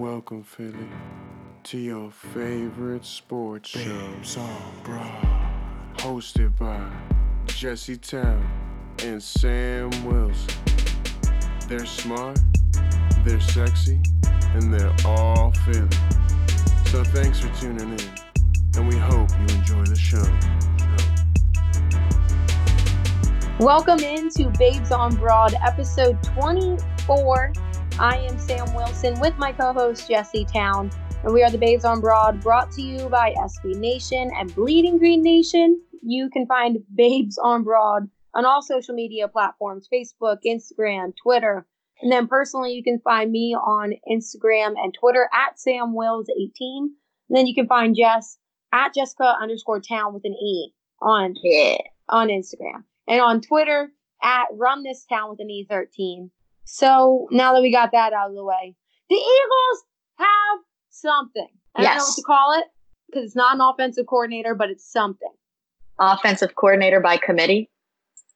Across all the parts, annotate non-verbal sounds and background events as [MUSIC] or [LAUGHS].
Welcome, Philly, to your favorite sports show, Babes on Broad, hosted by Jesse Town and Sam Wilson. They're smart, they're sexy, and they're all Philly. So thanks for tuning in, and we hope you enjoy the show. Welcome into Babes on Broad, episode 24. I am Sam Wilson with my co host Jesse Town, and we are the Babes on Broad brought to you by SB Nation and Bleeding Green Nation. You can find Babes on Broad on all social media platforms Facebook, Instagram, Twitter. And then personally, you can find me on Instagram and Twitter at SamWills18. And then you can find Jess at Jessica underscore town with an E on, Yeah. on Instagram. And on Twitter at Run This Town with an E13. So now that we got that out of the way, the Eagles have something. I don't know what to call it because it's not an offensive coordinator, but it's something. Offensive coordinator by committee.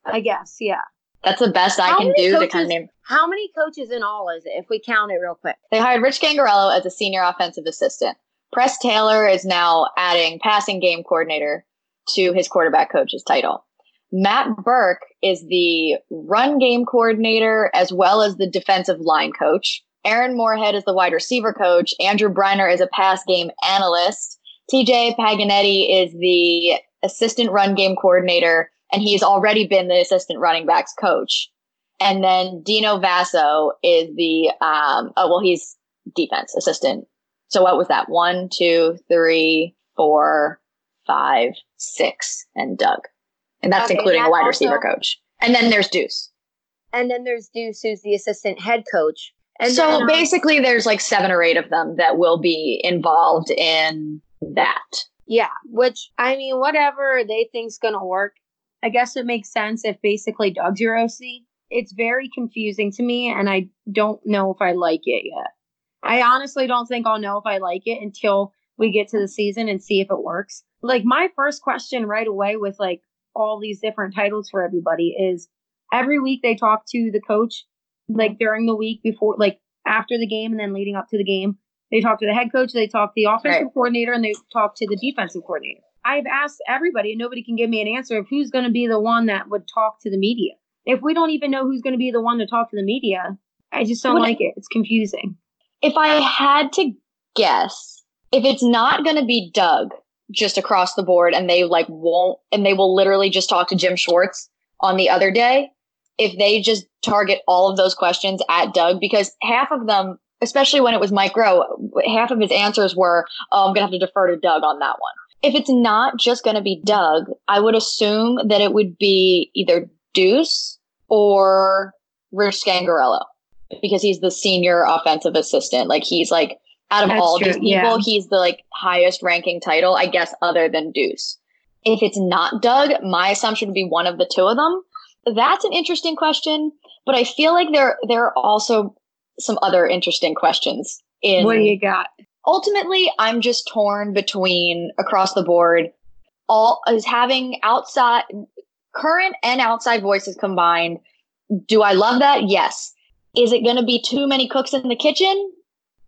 I guess, yeah. That's the best I can do to kind of name. How many coaches in all is it if we count it real quick? They hired Rich Scangarello as a senior offensive assistant. Press Taylor is now adding passing game coordinator to his quarterback coach's title. Matt Burke is the run game coordinator as well as the defensive line coach. Aaron Moorhead is the wide receiver coach. Andrew Breiner is a pass game analyst. TJ Paganetti is the assistant run game coordinator, and he's already been the assistant running backs coach. And then Dino Vasso is the um oh well he's defense assistant. So what was that? One, two, three, four, five, six, and Doug. And that's Okay, including a wide receiver coach. And then there's Deuce. And then there's Deuce, who's the assistant head coach. And so then, um, basically there's like seven or eight of them that will be involved in that. yeah, which I mean, whatever they think's gonna work. I guess it makes sense if basically Doug's your OC. It's very confusing to me, and I don't know if I like it yet. I honestly don't think I'll know if I like it until we get to the season and see if it works. Like my first question right away with like all these different titles for everybody is every week they talk to the coach like during the week before like after the game and then leading up to the game. They talk to the head coach, they talk to the offensive Right. coordinator, and they talk to the defensive coordinator. I've asked everybody and nobody can give me an answer of who's going to be the one that would talk to the media. If we don't even know who's going to be the one to talk to the media, I just don't like it. It's confusing. If I had to guess, if it's not going to be Doug just across the board and they like won't, and they will literally just talk to Jim Schwartz on the other day, if they just target all of those questions at Doug, because half of them, especially when it was Mike Groh, half of his answers were, oh, I'm going to have to defer to Doug on that one. If it's not just going to be Doug, I would assume that it would be either Deuce or Rich Scangarello because he's the senior offensive assistant. Like he's like out of That's all true, these people, yeah. he's the like highest ranking title, I guess, other than Deuce. If it's not Doug, my assumption would be one of the two of them. That's an interesting question, but I feel like there there are also some other interesting questions in what do you got? ultimately i'm just torn between across the board all is having outside current and outside voices combined do i love that yes is it going to be too many cooks in the kitchen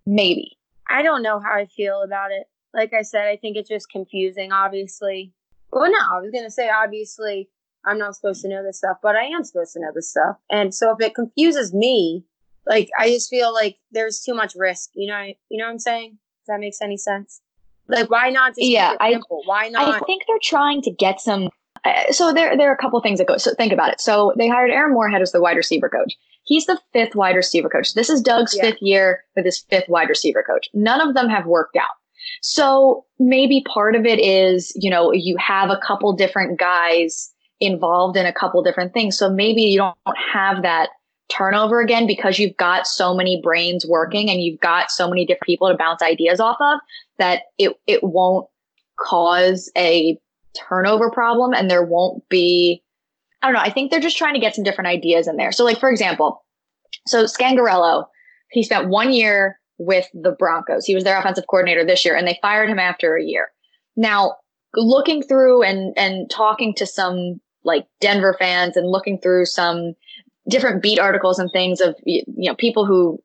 maybe I don't know how I feel about it. Like I said, I think it's just confusing, obviously. Well, no, I was going to say, obviously, I'm not supposed to know this stuff, but I am supposed to know this stuff. And so if it confuses me, like, I just feel like there's too much risk. You know, you know what I'm saying? If that makes any sense. Like, why not just Yeah, I- simple? Why not i think they're trying to get some Uh, so there there are a couple things that go so think about it. So they hired aaron moorhead as the wide receiver coach. He's the fifth wide receiver coach. This is doug's Yeah. fifth year with his fifth wide receiver coach. None of them have worked out. So maybe part of it is, you know, you have a couple different guys involved in a couple different things. So maybe you don't have that turnover again because you've got so many brains working and you've got so many different people to bounce ideas off of that it, it won't cause a turnover problem and there won't be, I don't know. I think they're just trying to get some different ideas in there. So like, for example, so Scangarello, he spent one year with the Broncos. He was their offensive coordinator this year and they fired him after a year. Now, looking through and and talking to some like Denver fans and looking through some different beat articles and things of you know people who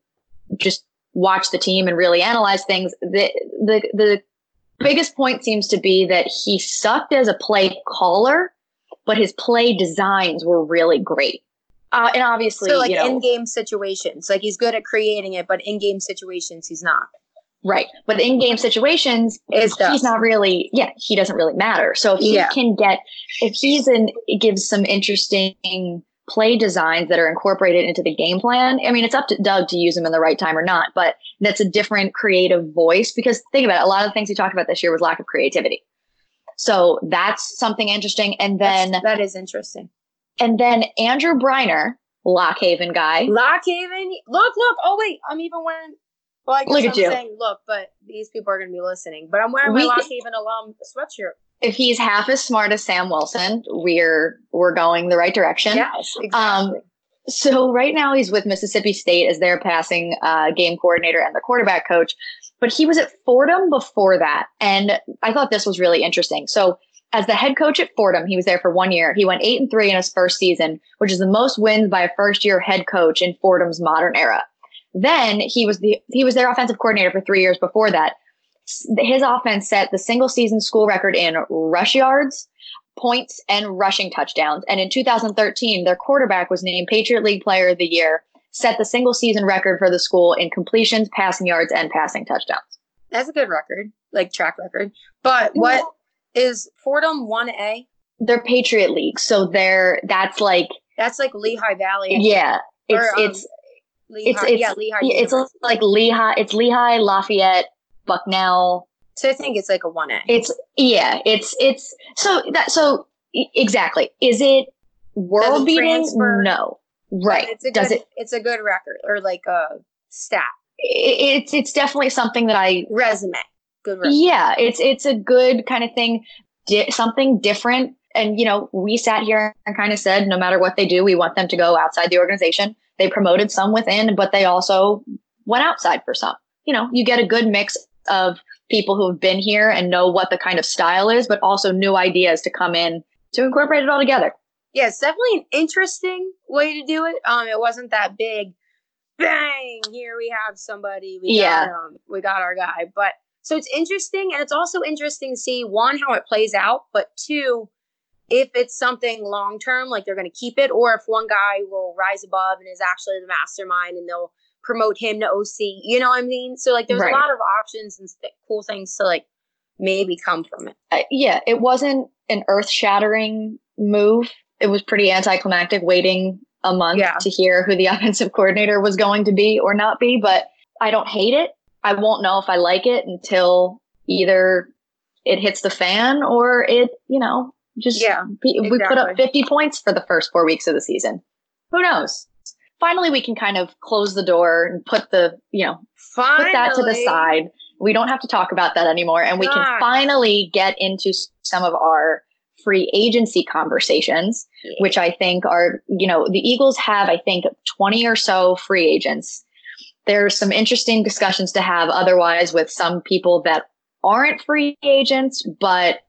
just watch the team and really analyze things, the the the biggest point seems to be that he sucked as a play caller, but his play designs were really great. Uh, and obviously, so like you know, in-game situations, like he's good at creating it, but in-game situations he's not. Right. But in game situations, Is he's not really, yeah, he doesn't really matter. So if he Yeah. can get, if he's in, gives some interesting play designs that are incorporated into the game plan. I mean, it's up to Doug to use them in the right time or not, but that's a different creative voice because think about it. A lot of the things we talked about this year was lack of creativity. So that's something interesting. And then, That's- that is interesting. and then Andrew Breiner, Lockhaven guy. Lock Haven, look, look. Oh wait, I'm even wearing. Well, I guess Look at I'm you. saying look, but these people are going to be listening. But I'm wearing We- my Lock Haven alum sweatshirt. If he's half as smart as Sam Wilson, we're, we're going the right direction. Yes, exactly. Um, So right now he's with Mississippi State as their passing uh, game coordinator and the quarterback coach, but he was at Fordham before that, and I thought this was really interesting. So as the head coach at Fordham, he was there for one year. He went eight and three in his first season, which is the most wins by a first year head coach in Fordham's modern era. Then he was the he was their offensive coordinator for three years before that. His offense set the single season school record in rush yards, points and rushing touchdowns. And in 2013, their quarterback was named Patriot League Player of the Year, set the single season record for the school in completions, passing yards, and passing touchdowns. That's a good record, like track record. But what is Fordham one A? They're Patriot League, so they're that's like That's like Lehigh Valley. yeah, it's Or, um, it's Lehigh, it's- it's- yeah, Lehigh. it's University. like Lehigh, it's Lehigh, Lafayette, Bucknell. so I think it's like a one A. It's yeah, it's it's so that so exactly. Is it world beating? transfer? No, right? It's a Does good, it? It's a good record or like a stat It's it's definitely something that I resume. Good resume. yeah it's it's a good kind of thing di- something different and you know we sat here and kind of said no matter what they do we want them to go outside the organization they promoted some within but they also went outside for some you know you get a good mix of people who have been here and know what the kind of style is but also new ideas to come in to incorporate it all together Yeah, it's definitely an interesting way to do it. Um, it wasn't that big. Bang! Here we have somebody. We Yeah. got um, we got our guy. But so it's interesting, and it's also interesting to see one how it plays out, but two, if it's something long term, like they're going to keep it, or if one guy will rise above and is actually the mastermind, and they'll promote him to OC. You know what I mean? So like, there's Right. a lot of options and th- cool things to like maybe come from it. uh, yeah, it wasn't an earth shattering move. It was pretty anticlimactic waiting a month Yeah. to hear who the [LAUGHS] offensive coordinator was going to be or not be, but I don't hate it. I won't know if I like it until either it hits the fan or it, you know, just Yeah, be- we put up 50 points for the first four weeks of the season. Who knows? Finally, we can kind of close the door and put the, you know, Finally, put that to the side. We don't have to talk about that anymore. And we can finally get into some of our free agency conversations, Yeah. which I think are, you know, the Eagles have, I think, 20 or so free agents. There's some interesting discussions to have otherwise with some people that aren't free agents, but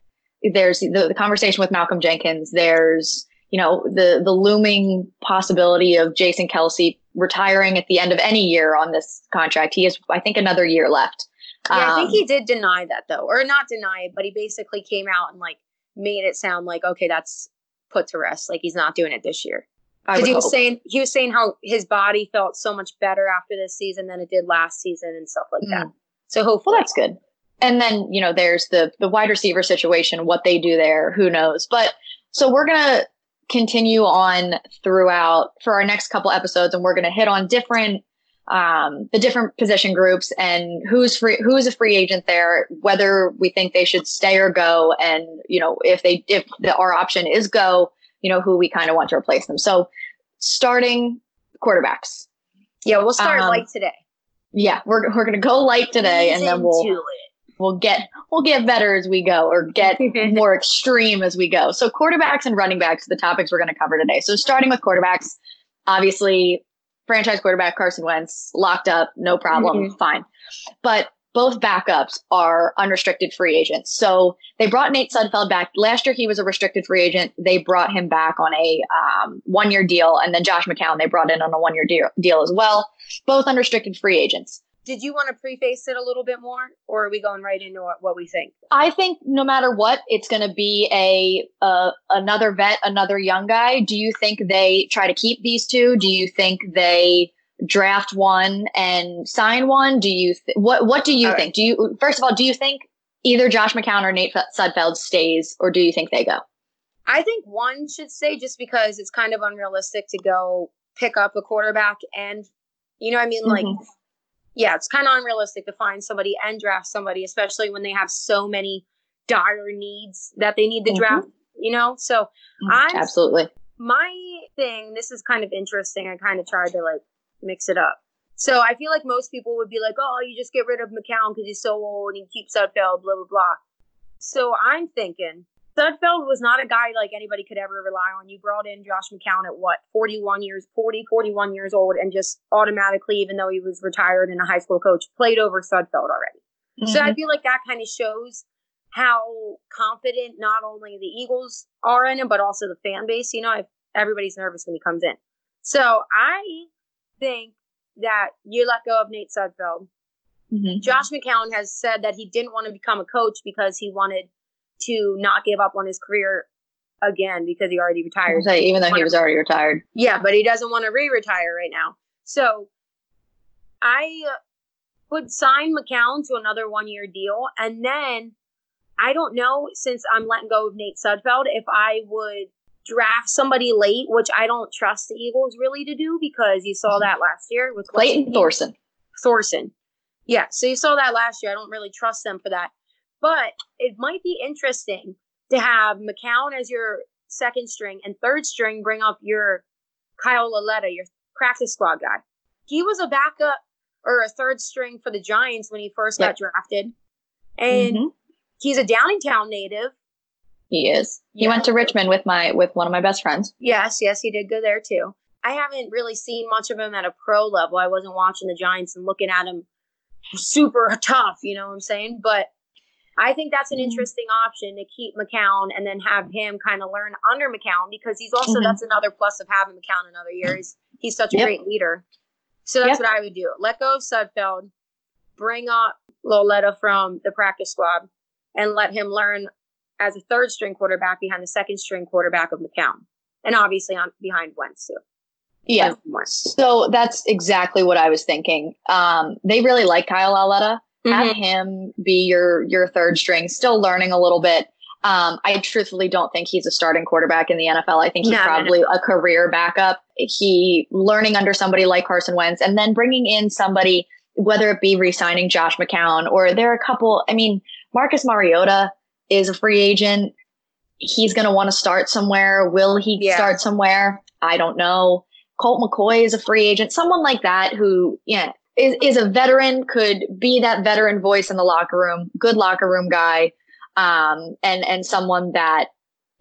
there's the, the conversation with Malcolm Jenkins. There's, you know, the, the looming possibility of Jason Kelce retiring at the end of any year on this contract. He has, I think, another year left. Yeah, I think Um, he did deny that though, or not deny it, but he basically came out and like made it sound like okay, that's put to rest. Like he's not doing it this year because he was hope. saying he was saying how his body felt so much better after this season than it did last season and stuff like that. So Well, hopefully, that's good. And then, you know, there's the the wide receiver situation, what they do there, who knows. But so we're gonna continue on throughout for our next couple episodes, and we're gonna hit on different um the different position groups and who's free who's a free agent there, whether we think they should stay or go, and you know, if they if the, our option is go, you know, who we kind of want to replace them. So starting quarterbacks. yeah, we'll start Um, light today. Yeah, we're we're gonna go light today, and then we'll we'll get we'll get better as we go or get [LAUGHS] more extreme as we go. So quarterbacks and running backs are the topics we're going to cover today. So starting with quarterbacks, obviously franchise quarterback Carson Wentz locked up, no problem, fine. But both backups are unrestricted free agents. So they brought Nate Sudfeld back. Last year he was a restricted free agent. They brought him back on a um, one year deal. And then Josh McCown they brought in on a one year deal, deal as well. Both unrestricted free agents. Did you want to preface it a little bit more, or are we going right into what, we think? I think no matter what, it's going to be a uh, another vet, another young guy. Do you think they try to keep these two? Do you think they draft one and sign one? Do you th- what What do you all think? Right. Do you first of all, do you think either Josh McCown or Nate Sudfeld stays, or do you think they go? I think one should stay just because it's kind of unrealistic to go pick up a quarterback and you know I mean like mm-hmm yeah, it's kind of unrealistic to find somebody and draft somebody, especially when they have so many dire needs that they need to mm-hmm. draft, you know? So mm, I absolutely my thing, this is kind of interesting. I kind of tried to like mix it up. So I feel like most people would be like, oh, you just get rid of McCown because he's so old and he keeps Sudfeld, blah, blah, blah. So I'm thinking Sudfeld was not a guy like anybody could ever rely on. You brought in Josh McCown at what, 41 years, 40, 41 years old, and just automatically, even though he was retired and a high school coach, played over Sudfeld already. Mm-hmm. So I mm-hmm. feel like that kind of shows how confident not only the Eagles are in him, but also the fan base. You know, everybody's nervous when he comes in. So I think that you let go of Nate Sudfeld. Mm-hmm. Josh McCown has said that he didn't want to become a coach because he wanted – to not give up on his career again because he already retired. Say, even though he was already retired. Yeah, but he doesn't want to re-retire right now. So I uh, would sign McCown to another one-year deal, and then I don't know since I'm letting go of Nate Sudfeld if I would draft somebody late, which I don't trust the Eagles really to do because you saw mm-hmm. that last year with Clayton Thorson. Thorson. Yeah, so you saw that last year. I don't really trust them for that. But it might be interesting to have McCown as your second string and third string bring up your Kyle Lauletta, your practice squad guy. He was a backup or a third string for the Giants when he first yep. got drafted. And mm-hmm. he's a Downingtown native. He is. He yeah. went to Richmond with my with one of my best friends. Yes, yes, he did go there too. I haven't really seen much of him at a pro level. I wasn't watching the Giants and looking at him super tough, you know what I'm saying? But I think that's an mm-hmm. interesting option to keep McCown and then have him kind of learn under McCown because he's also mm-hmm. that's another plus of having McCown another year. He's he's such a yep. great leader. So that's yep. what I would do. Let go of Sudfeld, bring up Lauletta from the practice squad, and let him learn as a third string quarterback behind the second string quarterback of McCown. And obviously on behind Wentz too. Yeah. So that's exactly what I was thinking. Um, they really like Kyle Lauletta. Have mm-hmm. him be your your third string, still learning a little bit. Um, I truthfully don't think he's a starting quarterback in the NFL. I think he's no, probably no, no. a career backup. He learning under somebody like Carson Wentz and then bringing in somebody, whether it be re-signing Josh McCown or there are a couple. I mean, Marcus Mariota is a free agent. He's going to want to start somewhere. Will he yeah. start somewhere? I don't know. Colt McCoy is a free agent. Someone like that who, yeah, is, is a veteran, could be that veteran voice in the locker room, good locker room guy, um, and and someone that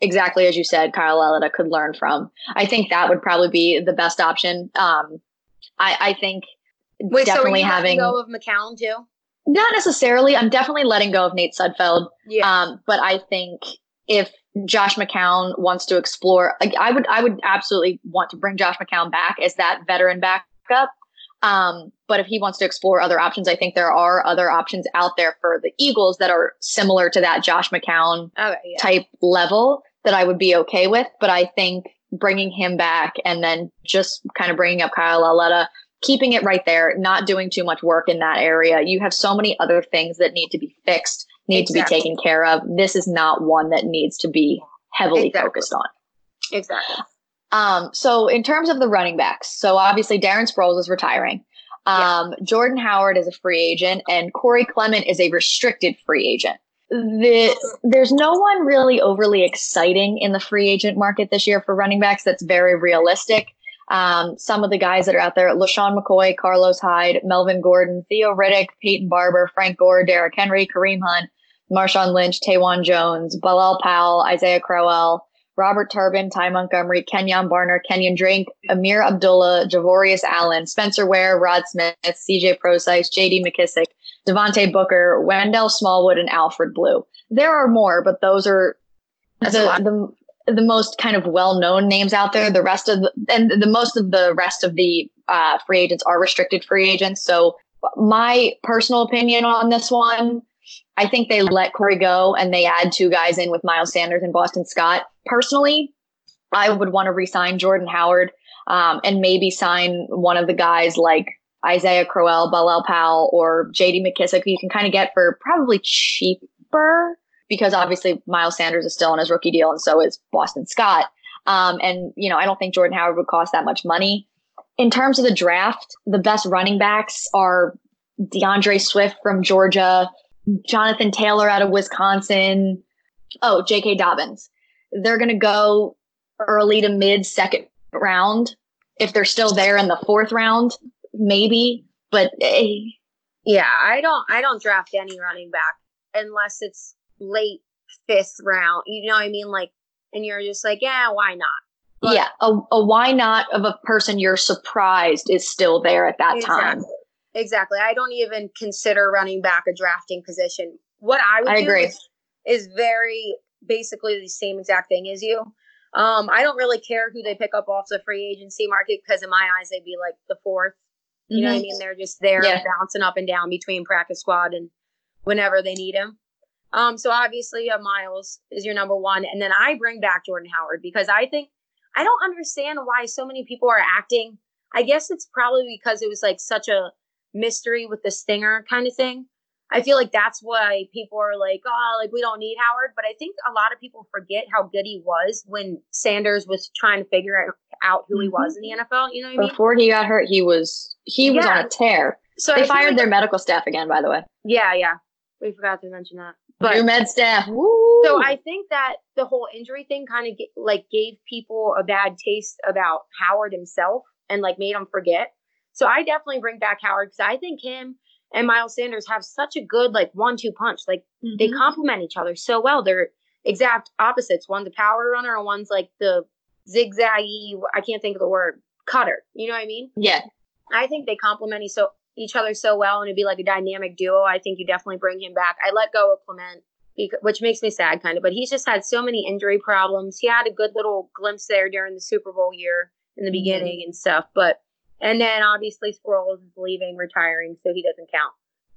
exactly as you said, Kyle Lauletta could learn from. I think that would probably be the best option. Um, I, I think Wait, definitely so having go of McCown too. Not necessarily. I'm definitely letting go of Nate Sudfeld. Yeah. Um, but I think if Josh McCown wants to explore, like, I would, I would absolutely want to bring Josh McCown back as that veteran backup. Um, but if he wants to explore other options, I think there are other options out there for the Eagles that are similar to that Josh McCown okay, yeah. type level that I would be okay with. But I think bringing him back and then just kind of bringing up Kyle Lauletta, keeping it right there, not doing too much work in that area. You have so many other things that need to be fixed, need exactly. to be taken care of. This is not one that needs to be heavily exactly. focused on. Exactly. Um, so in terms of the running backs, so obviously Darren Sproles is retiring. Um, yeah. Jordan Howard is a free agent, and Corey Clement is a restricted free agent. The, there's no one really overly exciting in the free agent market this year for running backs that's very realistic. Um, some of the guys that are out there, LeSean McCoy, Carlos Hyde, Melvin Gordon, Theo Riddick, Peyton Barber, Frank Gore, Derrick Henry, Kareem Hunt, Marshawn Lynch, Taiwan Jones, Bilal Powell, Isaiah Crowell, Robert Turbin, Ty Montgomery, Kenjon Barner, Kenyan Drake, Ameer Abdullah, Javorius Allen, Spencer Ware, Rod Smith, CJ Prosise, JD McKissic, Devontae Booker, Wendell Smallwood, and Alfred Blue. There are more, but those are the, the, the most kind of well-known names out there. The rest of the, and the most of the rest of the uh, free agents are restricted free agents. So my personal opinion on this one, I think they let Corey go and they add two guys in with Miles Sanders and Boston Scott. Personally, I would want to resign Jordan Howard um, and maybe sign one of the guys like Isaiah Crowell, Bilal Powell, or JD McKissic, you can kind of get for probably cheaper because obviously Miles Sanders is still on his rookie deal and so is Boston Scott. Um, and, you know, I don't think Jordan Howard would cost that much money. In terms of the draft, the best running backs are D'Andre Swift from Georgia, Jonathan Taylor out of Wisconsin. Oh, J.K. Dobbins. They're going to go early to mid second round. If they're still there in the fourth round, maybe. But eh. yeah, I don't. I don't draft any running back unless it's late fifth round. You know what I mean? Like, and you're just like, yeah, why not? But, yeah, a, a why not of a person you're surprised is still there at that exactly. time. Exactly. I don't even consider running back a drafting position. What I would I do agree. Is, is very basically the same exact thing as you. Um, I don't really care who they pick up off the free agency market because in my eyes they'd be like the 4th You mm-hmm. know what I mean? They're just there yeah. bouncing up and down between practice squad and whenever they need him. Um, so obviously uh, Miles is your number one, and then I bring back Jordan Howard because I think I don't understand why so many people are acting. I guess it's probably because it was like such a mystery with the stinger kind of thing. I feel like that's why people are like, oh, like we don't need Howard. But I think a lot of people forget how good he was when Sanders was trying to figure out who he mm-hmm. was in the NFL. You know what I mean? Before he got hurt, he was he was yeah. on a tear. So they fired like, their medical staff again, by the way. Yeah, yeah. We forgot to mention that. But new med staff. Woo! So I think that the whole injury thing kind of like gave people a bad taste about Howard himself and like made them forget. So I definitely bring back Howard because I think him and Miles Sanders have such a good like one two punch. Like mm-hmm. they complement each other so well. They're exact opposites. One's a power runner and one's like the zigzaggy, I can't think of the word, cutter. You know what I mean? Yeah. I think they complement each, so, each other so well and it'd be like a dynamic duo. I think you definitely bring him back. I let go of Clement. Because, which makes me sad kind of but he's just had so many injury problems he had a good little glimpse there during the super bowl year in the mm-hmm. beginning and stuff but and then obviously Sproles is leaving, retiring, so he doesn't count.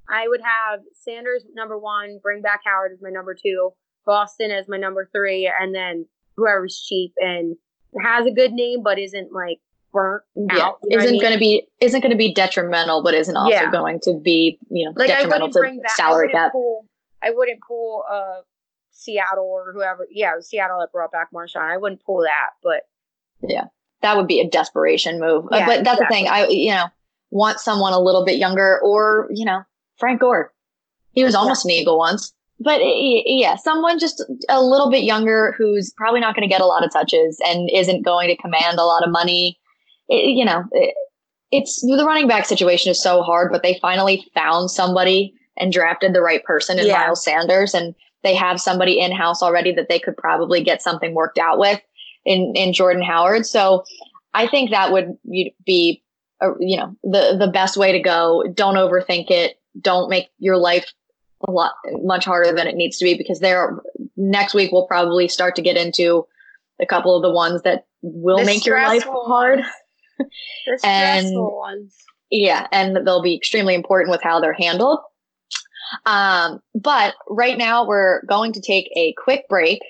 I would have Sanders number one, bring back Howard as my number two, Boston as my number three, and then whoever's cheap and has a good name but isn't like burnt yeah. out. You know isn't I mean? going to be isn't going to be detrimental, but isn't also yeah. going to be you know like detrimental to back, salary cap. Pull, I wouldn't pull uh Seattle or whoever. Yeah, Seattle that brought back Marshawn. I wouldn't pull that, but yeah that would be a desperation move. Uh, yeah, but that's exactly. the thing. I, you know, want someone a little bit younger or, you know, Frank Gore. He was almost yeah. an Eagle once. But eh, eh, yeah, someone just a little bit younger who's probably not going to get a lot of touches and isn't going to command a lot of money. It, you know, it, it's the running back situation is so hard, but they finally found somebody and drafted the right person in yeah. Miles Sanders, and they have somebody in house already that they could probably get something worked out with in in Jordan Howard. So I think that would be a, you know the the best way to go. Don't overthink it. Don't make your life a lot much harder than it needs to be because there next week we'll probably start to get into a couple of the ones that will the make your life hard. [LAUGHS] and ones. yeah, and they'll be extremely important with how they're handled. Um, but right now we're going to take a quick break.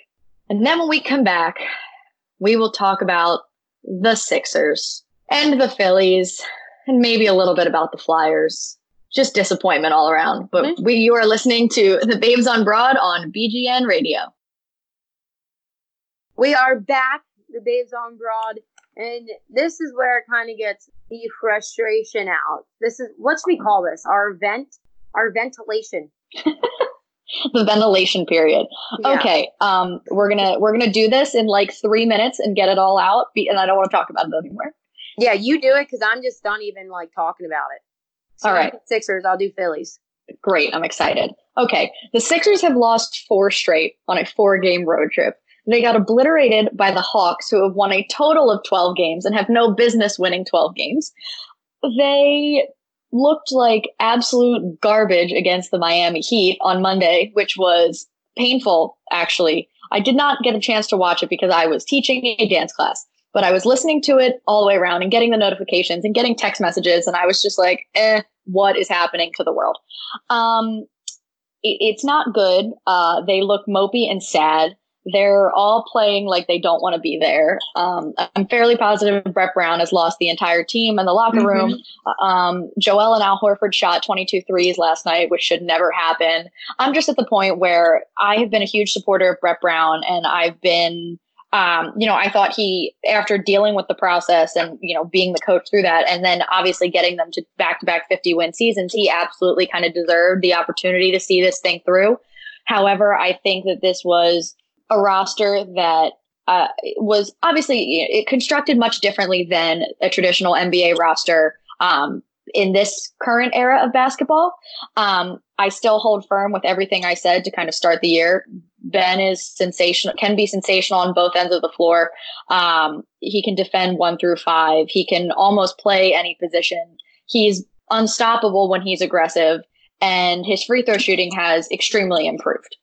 And then when we come back, we will talk about the Sixers and the Phillies and maybe a little bit about the Flyers. Just disappointment all around. But mm-hmm. we you are listening to the Babes on Broad on BGN Radio. We are back, the Babes on Broad, and this is where it kind of gets the frustration out. This is what should we call this? Our vent, our ventilation. [LAUGHS] the ventilation period. Yeah. Okay, um, we're gonna we're gonna do this in like three minutes and get it all out. Be- and I don't want to talk about it anymore. Yeah, you do it because I'm just done even like talking about it. So all right, Sixers. I'll do Phillies. Great, I'm excited. Okay, the Sixers have lost four straight on a four game road trip. They got obliterated by the Hawks, who have won a total of 12 games and have no business winning 12 games. They looked like absolute garbage against the Miami Heat on Monday, which was painful, actually. I did not get a chance to watch it because I was teaching a dance class, but I was listening to it all the way around and getting the notifications and getting text messages. And I was just like, eh, what is happening to the world. Um, it, it's not good. Uh, they look mopey and sad. They're all playing like they don't want to be there. Um, I'm fairly positive Brett Brown has lost the entire team in the locker mm-hmm. room. Um, Joel and Al Horford shot 22 threes last night, which should never happen. I'm just at the point where I have been a huge supporter of Brett Brown and I've been um, you know, I thought he, after dealing with the process and, you know, being the coach through that, and then obviously getting them to back to back 50 win seasons, he absolutely kind of deserved the opportunity to see this thing through. However, I think that this was a roster that uh, was obviously it constructed much differently than a traditional NBA roster um, in this current era of basketball. Um, I still hold firm with everything I said to kind of start the year. Ben is sensational, can be sensational on both ends of the floor. Um, he can defend one through five. He can almost play any position. He's unstoppable when he's aggressive, and his free throw shooting has extremely improved.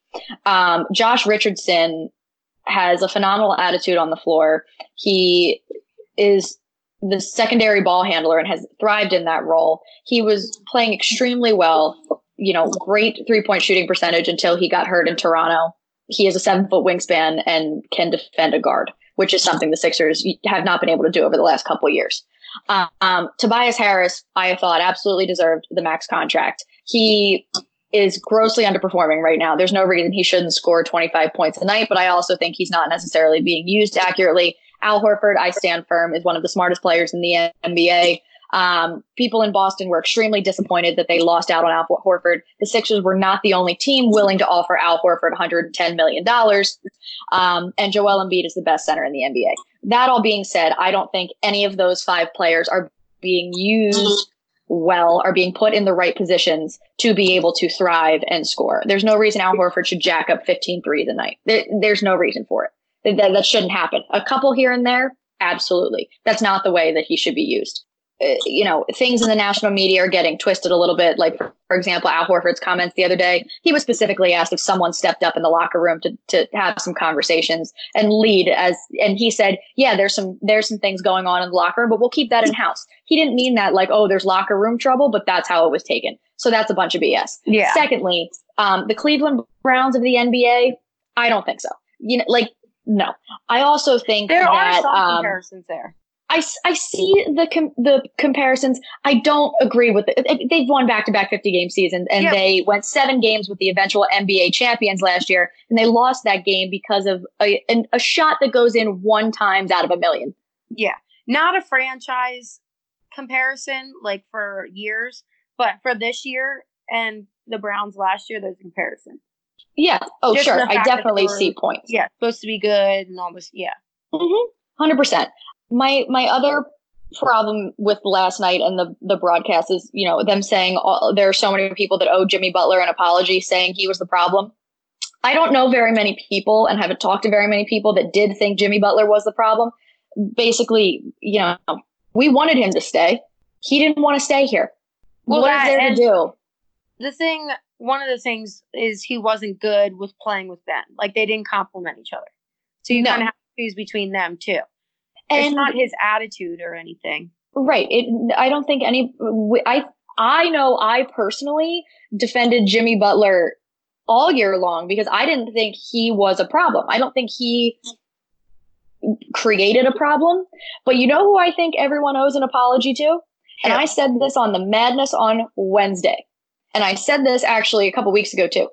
Um, Josh Richardson has a phenomenal attitude on the floor. He is the secondary ball handler and has thrived in that role. He was playing extremely well, you know, great three point shooting percentage until he got hurt in Toronto. He has a seven foot wingspan and can defend a guard, which is something the Sixers have not been able to do over the last couple years. Um, Tobias Harris, I thought absolutely deserved the max contract. He is grossly underperforming right now. There's no reason he shouldn't score 25 points a night, but I also think he's not necessarily being used accurately. Al Horford, I stand firm, is one of the smartest players in the NBA. Um, people in Boston were extremely disappointed that they lost out on Al Horford. The Sixers were not the only team willing to offer Al Horford $110 million. Um, and Joel Embiid is the best center in the NBA. That all being said, I don't think any of those five players are being used well are being put in the right positions to be able to thrive and score. There's no reason Al Horford should jack up 15 threes a night. There, there's no reason for it. That, that shouldn't happen. A couple here and there, absolutely. That's not the way that he should be used. Uh, you know, things in the national media are getting twisted a little bit. Like, for, for example, Al Horford's comments the other day, he was specifically asked if someone stepped up in the locker room to, to have some conversations and lead as, and he said, yeah, there's some, there's some things going on in the locker room, but we'll keep that in house. He didn't mean that like, oh, there's locker room trouble, but that's how it was taken. So that's a bunch of BS. Yeah. Secondly, um, the Cleveland Browns of the NBA, I don't think so. You know, like, no. I also think there that, are some um, comparisons there. I, I see the com- the comparisons. I don't agree with it. They've won back to back 50 game seasons and yep. they went seven games with the eventual NBA champions last year. And they lost that game because of a, a shot that goes in one times out of a million. Yeah. Not a franchise comparison like for years, but for this year and the Browns last year, there's a comparison. Yeah. Oh, Just sure. I definitely see points. Yeah. Supposed to be good and all this. Yeah. Mm-hmm. 100% my my other problem with last night and the the broadcast is you know them saying all, there are so many people that owe Jimmy Butler an apology saying he was the problem. I don't know very many people and haven't talked to very many people that did think Jimmy Butler was the problem. Basically, you know, we wanted him to stay. He didn't want to stay here. Well, what is there to do? The thing, one of the things is he wasn't good with playing with Ben. Like they didn't complement each other. So you no. kind of have to choose between them too. And it's not his attitude or anything. Right. It, I don't think any, I, I know I personally defended Jimmy Butler all year long because I didn't think he was a problem. I don't think he created a problem. But you know who I think everyone owes an apology to? And I said this on the Madness on Wednesday. And I said this actually a couple weeks ago too.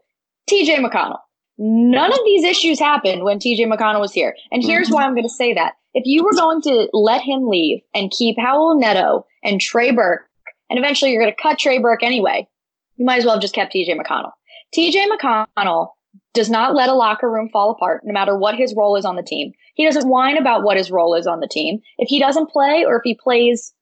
TJ McConnell. None of these issues happened when TJ McConnell was here. And here's mm-hmm. why I'm going to say that. If you were going to let him leave and keep Raul Neto and Trey Burke, and eventually you're going to cut Trey Burke anyway, you might as well have just kept TJ McConnell. TJ McConnell does not let a locker room fall apart, no matter what his role is on the team. He doesn't whine about what his role is on the team. If he doesn't play or if he plays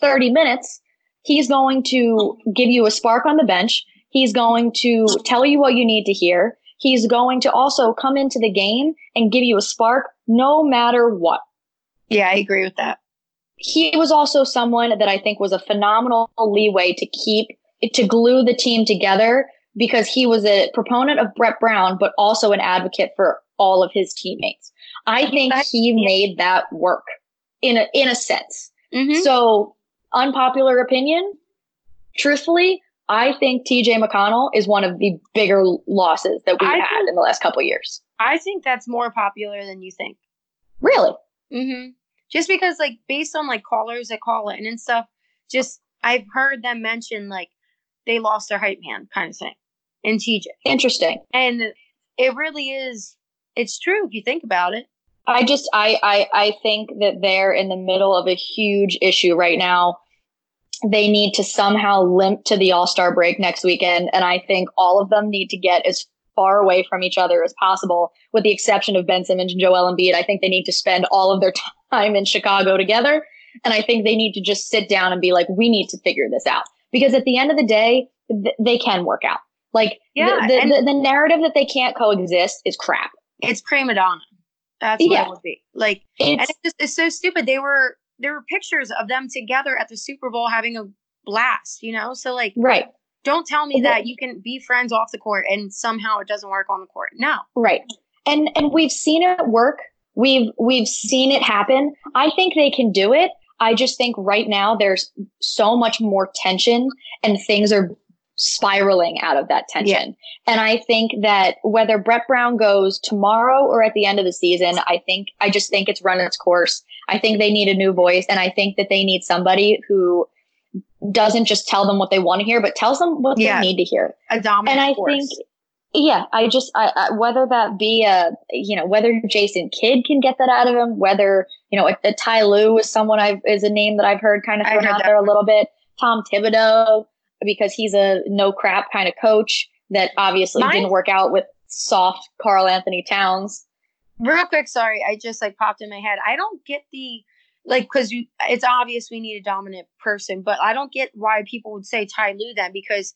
30 minutes, he's going to give you a spark on the bench. He's going to tell you what you need to hear. He's going to also come into the game and give you a spark no matter what. Yeah, I agree with that. He was also someone that I think was a phenomenal leeway to keep, to glue the team together because he was a proponent of Brett Brown, but also an advocate for all of his teammates. I think he made that work in a, in a sense. Mm-hmm. So unpopular opinion, truthfully, I think TJ McConnell is one of the bigger losses that we've I had think- in the last couple years. I think that's more popular than you think. Really? Mm-hmm. Just because, like, based on like callers that call in and stuff, just I've heard them mention like they lost their hype man kind of thing in TJ, Interesting. and it really is. It's true if you think about it. I just I, I I think that they're in the middle of a huge issue right now. They need to somehow limp to the All Star break next weekend, and I think all of them need to get as far away from each other as possible, with the exception of Ben Simmons and Joel Embiid. I think they need to spend all of their [LAUGHS] time in Chicago together, and I think they need to just sit down and be like, we need to figure this out because at the end of the day, th- they can work out. Like Yeah, the, the, the, the narrative that they can't coexist is crap. It's prima donna. That's what Yeah. it would be. Like, and It's it's just it's so stupid. They were there were pictures of them together at the Super Bowl having a blast. You know, so like, right. don't tell me that you can be friends off the court and somehow it doesn't work on the court. No. Right. And and we've seen it work. We've we've seen it happen. I think they can do it. I just think right now there's so much more tension and things are spiraling out of that tension. And I think that whether Brett Brown goes tomorrow or at the end of the season, I think I just think it's run its course. I think they need a new voice and I think that they need somebody who doesn't just tell them what they want to hear, but tells them what Yeah. they need to hear A dominant and I force. think, yeah, I just, I, I, whether that be a, you know, whether Jason Kidd can get that out of him, whether, you know, a, a Ty Lue is someone I've, is a name that I've heard kind of thrown out there a little bit. Tom Thibodeau, because he's a no crap kind of coach that obviously Mine- didn't work out with soft Karl-Anthony Towns. real quick sorry i just like popped in my head i don't get the like because it's obvious we need a dominant person but i don't get why people would say ty Lue then because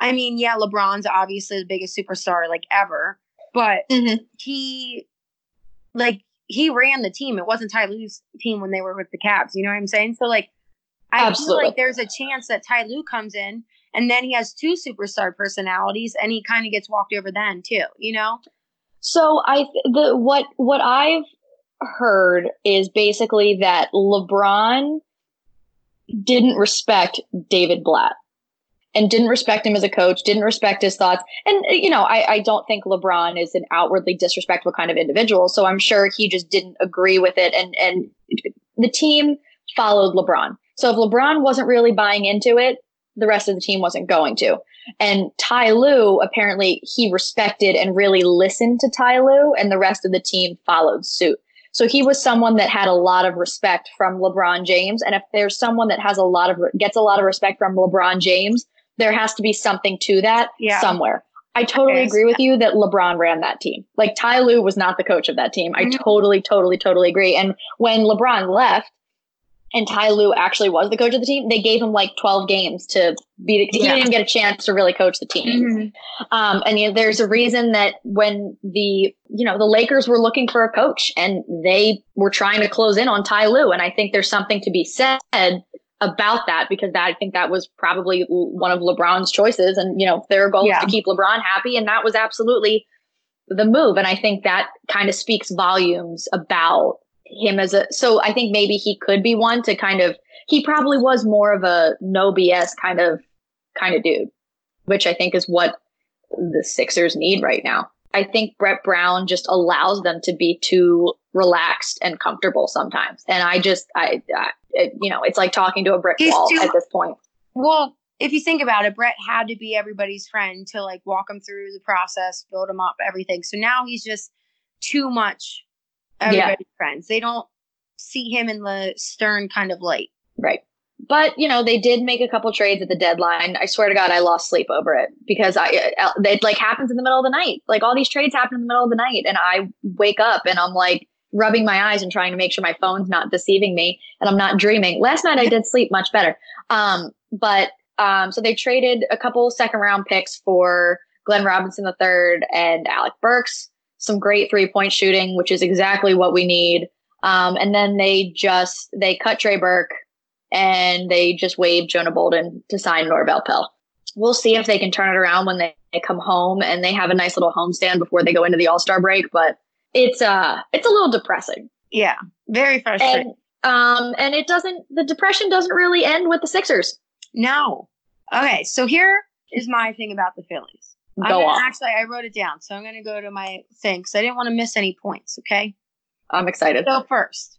i mean yeah lebron's obviously the biggest superstar like ever but Mhm. he like he ran the team it wasn't ty Lue's team when they were with the Cavs. you know what i'm saying so like i Absolutely. feel like there's a chance that ty Lue comes in and then he has two superstar personalities and he kind of gets walked over then too you know So I the what what I've heard is basically that LeBron didn't respect David Blatt and didn't respect him as a coach, didn't respect his thoughts. And uh, you know, I, I don't think LeBron is an outwardly disrespectful kind of individual. So I'm sure he just didn't agree with it and and the team followed LeBron. So if LeBron wasn't really buying into it, the rest of the team wasn't going to. And Ty Lue, apparently, he respected and really listened to Ty Lue, and the rest of the team followed suit. So he was someone that had a lot of respect from LeBron James. And if there's someone that has a lot of gets a lot of respect from LeBron James, there has to be something to that Yeah. somewhere. I totally agree with you that LeBron ran that team. Like Ty Lue was not the coach of that team. I Mhm. totally, totally, totally agree. And when LeBron left and Ty Lue actually was the coach of the team, they gave him like 12 games to be the, he Yeah. didn't even get a chance to really coach the team. Um, and you know, there's a reason that when the you know the Lakers were looking for a coach and they were trying to close in on Ty Lue, and I think there's something to be said about that because that I think that was probably one of LeBron's choices, and you know their goal Yeah. is to keep LeBron happy, and that was absolutely the move, and I think that kind of speaks volumes about him as a. So I think maybe he could be one to kind of. He probably was more of a no BS kind of kind of dude, which I think is what the Sixers need right now. I think Brett Brown just allows them to be too relaxed and comfortable sometimes. And I just, I, I it, you know, it's like talking to a brick He's wall too- at this point. Well, if you think about it, Brett had to be everybody's friend to like walk him through the process, build him up, everything. So now he's just too much everybody's friends. They don't see him in the stern kind of light. Right. But, you know, they did make a couple trades at the deadline. I swear to God, I lost sleep over it because I, uh, it like happens in the middle of the night. Like all these trades happen in the middle of the night. And I wake up and I'm like rubbing my eyes and trying to make sure my phone's not deceiving me and I'm not dreaming. Last night I did sleep much better. Um, but, um, so they traded a couple second round picks for Glenn Robinson III and Alec Burks. Some great three point shooting, which is exactly what we need. Um, and then they just, they cut Trey Burke and they just waived Jonah Bolden to sign Norvel Pelle. We'll see if they can turn it around when they, they come home and they have a nice little homestand before they go into the All Star break. But it's uh it's a little depressing, Yeah, very frustrating. and um and it doesn't the depression doesn't really end with the Sixers. no, Okay, so here is my thing about the Phillies. I'm Go gonna- on. Actually, I wrote it down, so I'm going to go to my thing because I didn't want to miss any points. Okay. I'm excited. So first,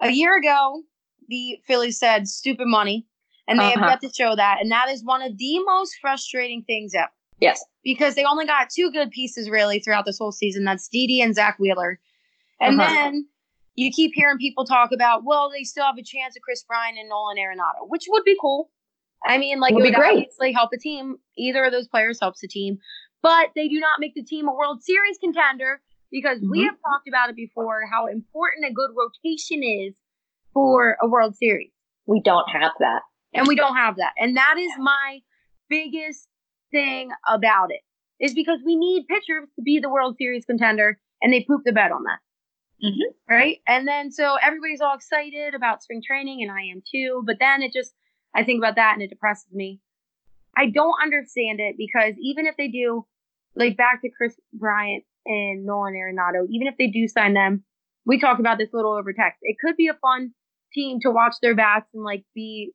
a year ago, the Phillies said stupid money, and they Uh-huh. have yet to show that, and that is one of the most frustrating things ever Yes. because they only got two good pieces really throughout this whole season. That's Didi and Zack Wheeler, and Uh-huh. then you keep hearing people talk about, well, they still have a chance of Kris Bryant and Nolan Arenado, which would be cool. I mean, like Would it be would great. obviously help a team. Either of those players helps a team, but they do not make the team a World Series contender because we Mhm. have talked about it before how important a good rotation is for a World Series. We don't have that. And we don't have that. And that is my biggest thing about it. Is because we need pitchers to be the World Series contender and they poop the bed on that. Mhm. Right? And then so everybody's all excited about spring training and I am too, but then it just I think about that and it depresses me. I don't understand it because even if they do like back to Kris Bryant and Nolan Arenado, even if they do sign them, we talked about this a little over text. It could be a fun team to watch their bats and like be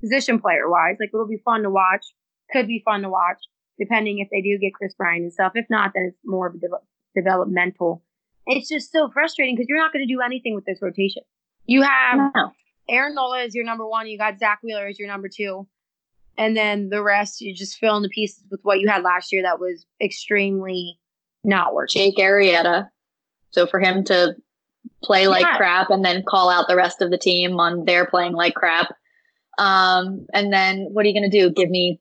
position player wise. Like it'll be fun to watch. Could be fun to watch, depending if they do get Kris Bryant and stuff. If not, then it's more of a de- developmental. It's just so frustrating because you're not going to do anything with this rotation. You have No. Aaron Nola is your number one. You got Zack Wheeler as your number two. And then the rest, you just fill in the pieces with what you had last year that was extremely not working. Jake Arrieta. So for him to play like Yeah. crap and then call out the rest of the team on their playing like crap. Um, and then what are you going to do? Give me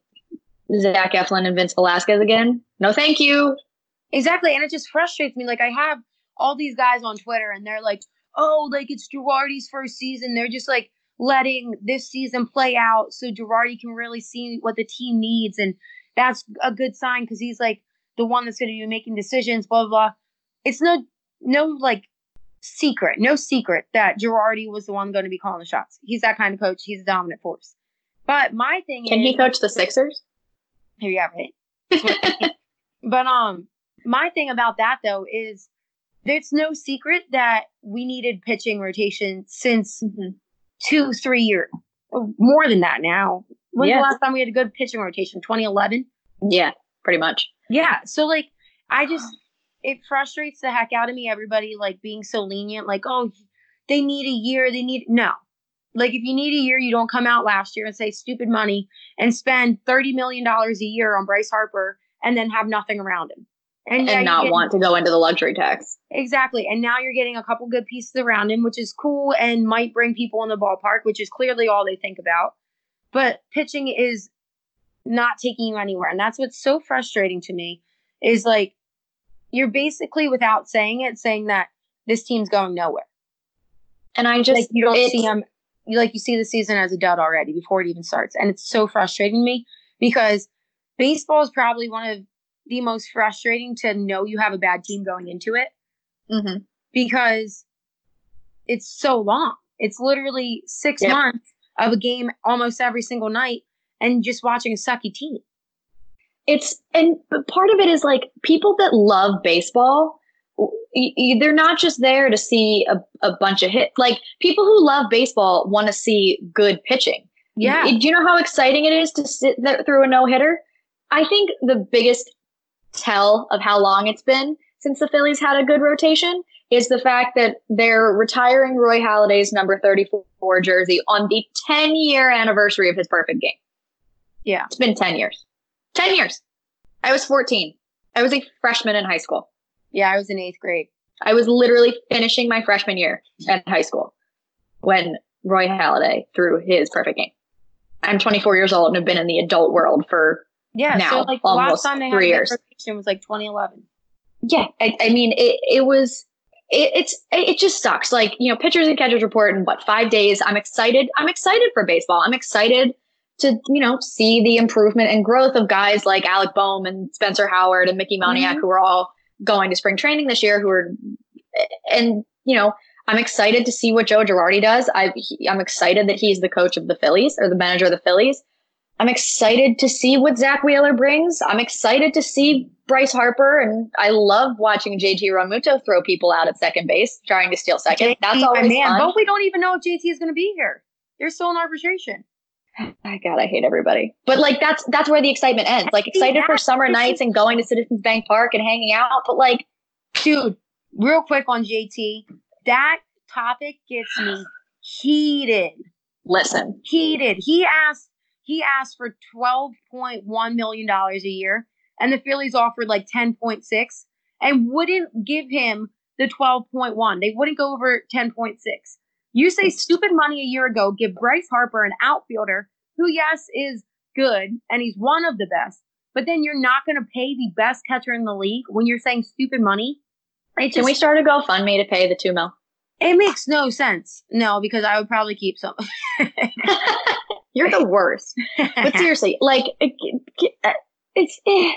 Zach Eflin and Vince Velasquez again? No, thank you. Exactly. And it just frustrates me. Like I have all these guys on Twitter and they're like, oh, like it's Girardi's first season. They're just like letting this season play out so Girardi can really see what the team needs. And that's a good sign because he's like the one that's going to be making decisions, blah, blah, blah. It's no, no like secret, no secret that Girardi was the one going to be calling the shots. He's that kind of coach. He's a dominant force. But my thing is Can is, he coach the Sixers? here you have it. [LAUGHS] But um, my thing about that though is there's no secret that we needed pitching rotation since mm-hmm. two, three years, Oh, more than that now. When's Yeah. the last time we had a good pitching rotation? 2011. Yeah, pretty much. Yeah. So like, I just it frustrates the heck out of me. Everybody like being so lenient, like oh, they need a year. They need no. Like if you need a year, you don't come out last year and say stupid money and spend thirty million dollars a year on Bryce Harper and then have nothing around him. And, and not get- want to go into the luxury tax. Exactly. And now you're getting a couple good pieces around him, which is cool and might bring people in the ballpark, which is clearly all they think about. But pitching is not taking you anywhere. And that's what's so frustrating to me is like you're basically without saying it, saying that this team's going nowhere. And I just like you don't see them you like you see the season as a dud already before it even starts. And it's so frustrating to me because baseball is probably one of the most frustrating to know you have a bad team going into it Mhm. because it's so long. It's literally six Yep. months of a game almost every single night and just watching a sucky team. it's and but part of it is like people that love baseball they're not just there to see a, a bunch of hits like people who love baseball want to see good pitching Yeah. do you know how exciting it is to sit there through a no-hitter i think the biggest tell of how long it's been since the phillies had a good rotation is the fact that they're retiring roy halladay's number 34 jersey on the 10 year anniversary of his perfect game Yeah. it's been 10 years 10 years. I was 14. I was a freshman in high school. Yeah, I was in eighth grade. I was literally finishing my freshman year at high school when Roy Halladay threw his perfect game. I'm 24 years old and have been in the adult world for, Yeah. so like last time they had three a good years. rotation was like 2011. yeah, I, I mean, it, it was, it, it's, it just sucks. Like, you know, pitchers and catchers report in what, five days. I'm excited. I'm excited for baseball. I'm excited to, you know, see the improvement and growth of guys like Alec Boehm and Spencer Howard and Mickey Moniak, Mhm. who are all going to spring training this year, who are, and, you know, I'm excited to see what Joe Girardi does. I, he, I'm excited that he's the coach of the Phillies or the manager of the Phillies. I'm excited to see what Zack Wheeler brings. I'm excited to see Bryce Harper, and I love watching JT Realmuto throw people out at second base, trying to steal second. That's JT, my always man. fun. But we don't even know if JT is going to be here. They're still in arbitration. [SIGHS] God, I hate everybody. But like that's that's where the excitement ends. Like excited for summer nights and going to Citizens Bank Park and hanging out. But like, dude, real quick on JT, that topic gets me [SIGHS] heated. Listen, heated. He asked he asked for twelve point one million dollars a year, and the Phillies offered like ten point six, and wouldn't give him the twelve point one. They wouldn't go over ten point six. You say stupid money a year ago, give Bryce Harper an outfielder who, yes, is good and he's one of the best, but then you're not going to pay the best catcher in the league when you're saying stupid money. Just, Can we start a GoFundMe to pay the two mil? It makes no sense. No, because I would probably keep some. [LAUGHS] You're the worst. [LAUGHS] But seriously, like uh, it's eh.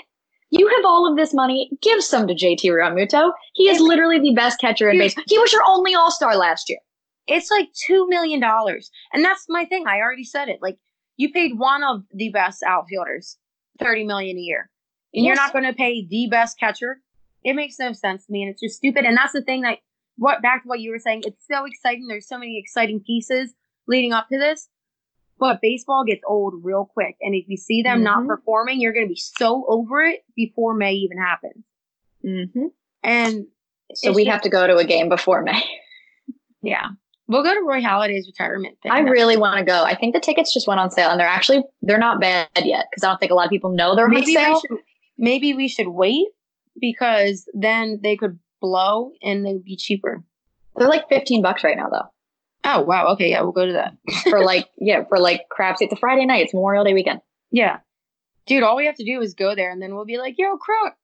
you have all of this money. Give some to JT Realmuto. He is literally the best catcher in baseball. He was your only All Star last year. It's like two million dollars, and that's my thing. I already said it. Like you paid one of the best outfielders thirty million a year, and yes. you're not going to pay the best catcher. It makes no sense to me, and it's just stupid. And that's the thing that what back to what you were saying. It's so exciting. There's so many exciting pieces leading up to this, but baseball gets old real quick. And if you see them mm-hmm. not performing, you're going to be so over it before May even happens. Mm-hmm. And so we just, have to go to a game before May. [LAUGHS] Yeah. We'll go to Roy Halladay's retirement thing. I really want to go. I think the tickets just went on sale and they're actually they're not bad yet because I don't think a lot of people know they're maybe on sale. We should, maybe we should wait because then they could blow and they'd be cheaper. They're like 15 bucks right now though. Oh wow. Okay, yeah, we'll go to that. [LAUGHS] for like yeah, for like craps. It's a Friday night, it's Memorial Day weekend. Yeah. Dude, all we have to do is go there and then we'll be like, yo, crook.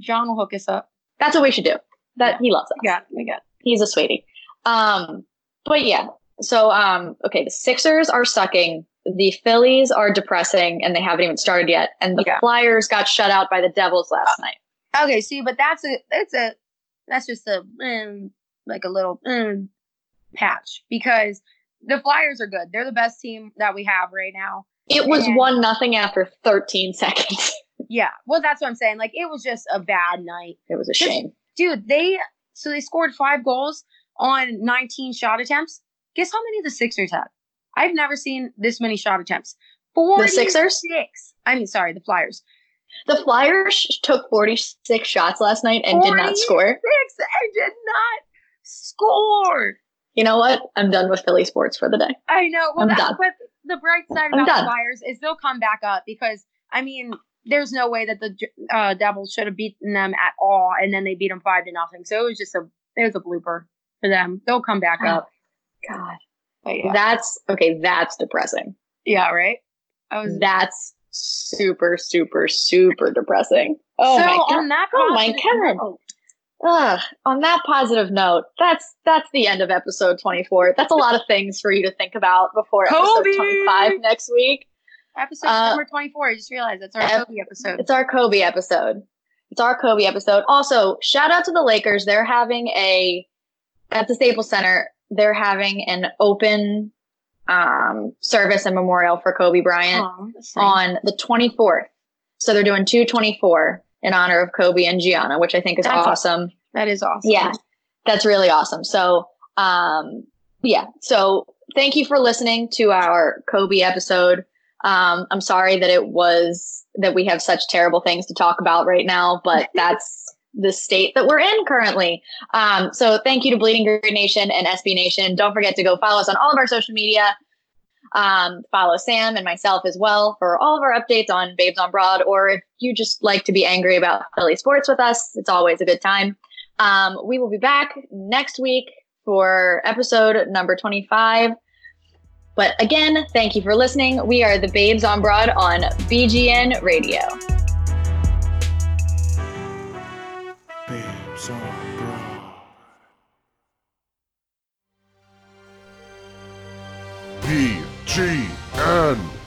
John will hook us up. That's what we should do. That yeah. he loves us. Yeah, we got. He's a sweetie. Um, but yeah, so um, okay, the Sixers are sucking. The Phillies are depressing, and they haven't even started yet. And the yeah. Flyers got shut out by the Devils last uh, night. Okay, see, but that's a that's a that's just a mm, like a little mm, patch because the Flyers are good. They're the best team that we have right now. It was and, one nothing after 13 seconds. [LAUGHS] yeah, well, that's what I'm saying. Like, it was just a bad night. It was a shame, dude. They so they scored five goals on 19 shot attempts. Guess how many the Sixers had? I've never seen this many shot attempts. Four. The Sixers? I mean, sorry, the Flyers. The Flyers took 46 shots last night and did not score. Six and did not score. You know what? I'm done with Philly sports for the day. I know. Well, I'm done. But the bright side about the Flyers is they'll come back up because, I mean, there's no way that the uh, Devils should have beaten them at all, and then they beat them five to nothing. So it was just a it was a blooper for them. They'll come back oh, up. God. Yeah. That's okay, that's depressing. Yeah, right? I was That's super, super, super depressing. Oh so my god. On that oh my god. Ugh, on that positive note, that's that's the end of episode 24. That's a lot of things for you to think about before Kobe! episode 25 next week. Episode uh, number 24. I just realized that's our ep- Kobe episode. It's our Kobe episode. It's our Kobe episode. Also, shout out to the Lakers. They're having a at the Staples Center, they're having an open um, service and memorial for Kobe Bryant oh, on the 24th. So they're doing 224 in honor of Kobe and Gianna, which I think is that's awesome. awesome. That is awesome. Yeah, that's really awesome. So, um, yeah. So thank you for listening to our Kobe episode. Um, I'm sorry that it was that we have such terrible things to talk about right now, but [LAUGHS] that's the state that we're in currently. Um, so thank you to Bleeding Green Nation and SB Nation. Don't forget to go follow us on all of our social media. Um, follow Sam and myself as well for all of our updates on Babes on Broad, or if you just like to be angry about Philly sports with us, it's always a good time. Um, we will be back next week for episode number 25. But again, thank you for listening. We are the Babes on Broad on BGN Radio. BGN.